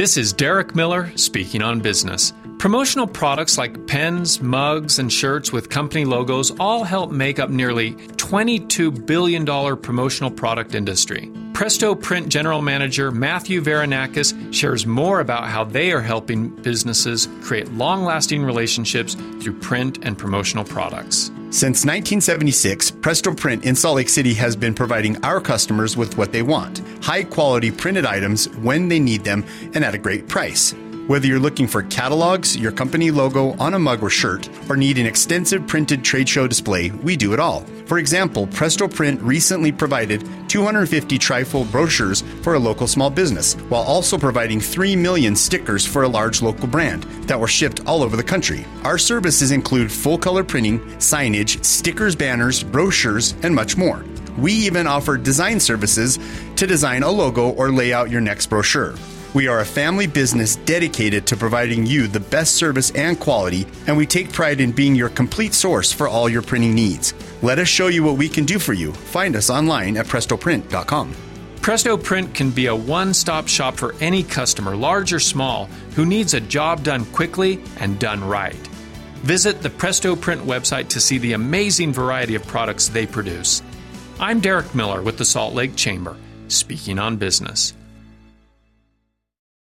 This is Derek Miller speaking on business. Promotional products like pens, mugs, and shirts with company logos all help make up nearly $22 billion promotional product industry. Presto Print General Manager Matthew Varanakis shares more about how they are helping businesses create long lasting relationships through print and promotional products. Since 1976, Presto Print in Salt Lake City has been providing our customers with what they want high quality printed items when they need them and at a great price. Whether you're looking for catalogs, your company logo on a mug or shirt, or need an extensive printed trade show display, we do it all. For example, Presto Print recently provided 250 trifold brochures for a local small business, while also providing 3 million stickers for a large local brand that were shipped all over the country. Our services include full color printing, signage, stickers, banners, brochures, and much more. We even offer design services to design a logo or lay out your next brochure. We are a family business dedicated to providing you the best service and quality, and we take pride in being your complete source for all your printing needs. Let us show you what we can do for you. Find us online at prestoprint.com. Presto Print can be a one stop shop for any customer, large or small, who needs a job done quickly and done right. Visit the Presto Print website to see the amazing variety of products they produce. I'm Derek Miller with the Salt Lake Chamber, speaking on business.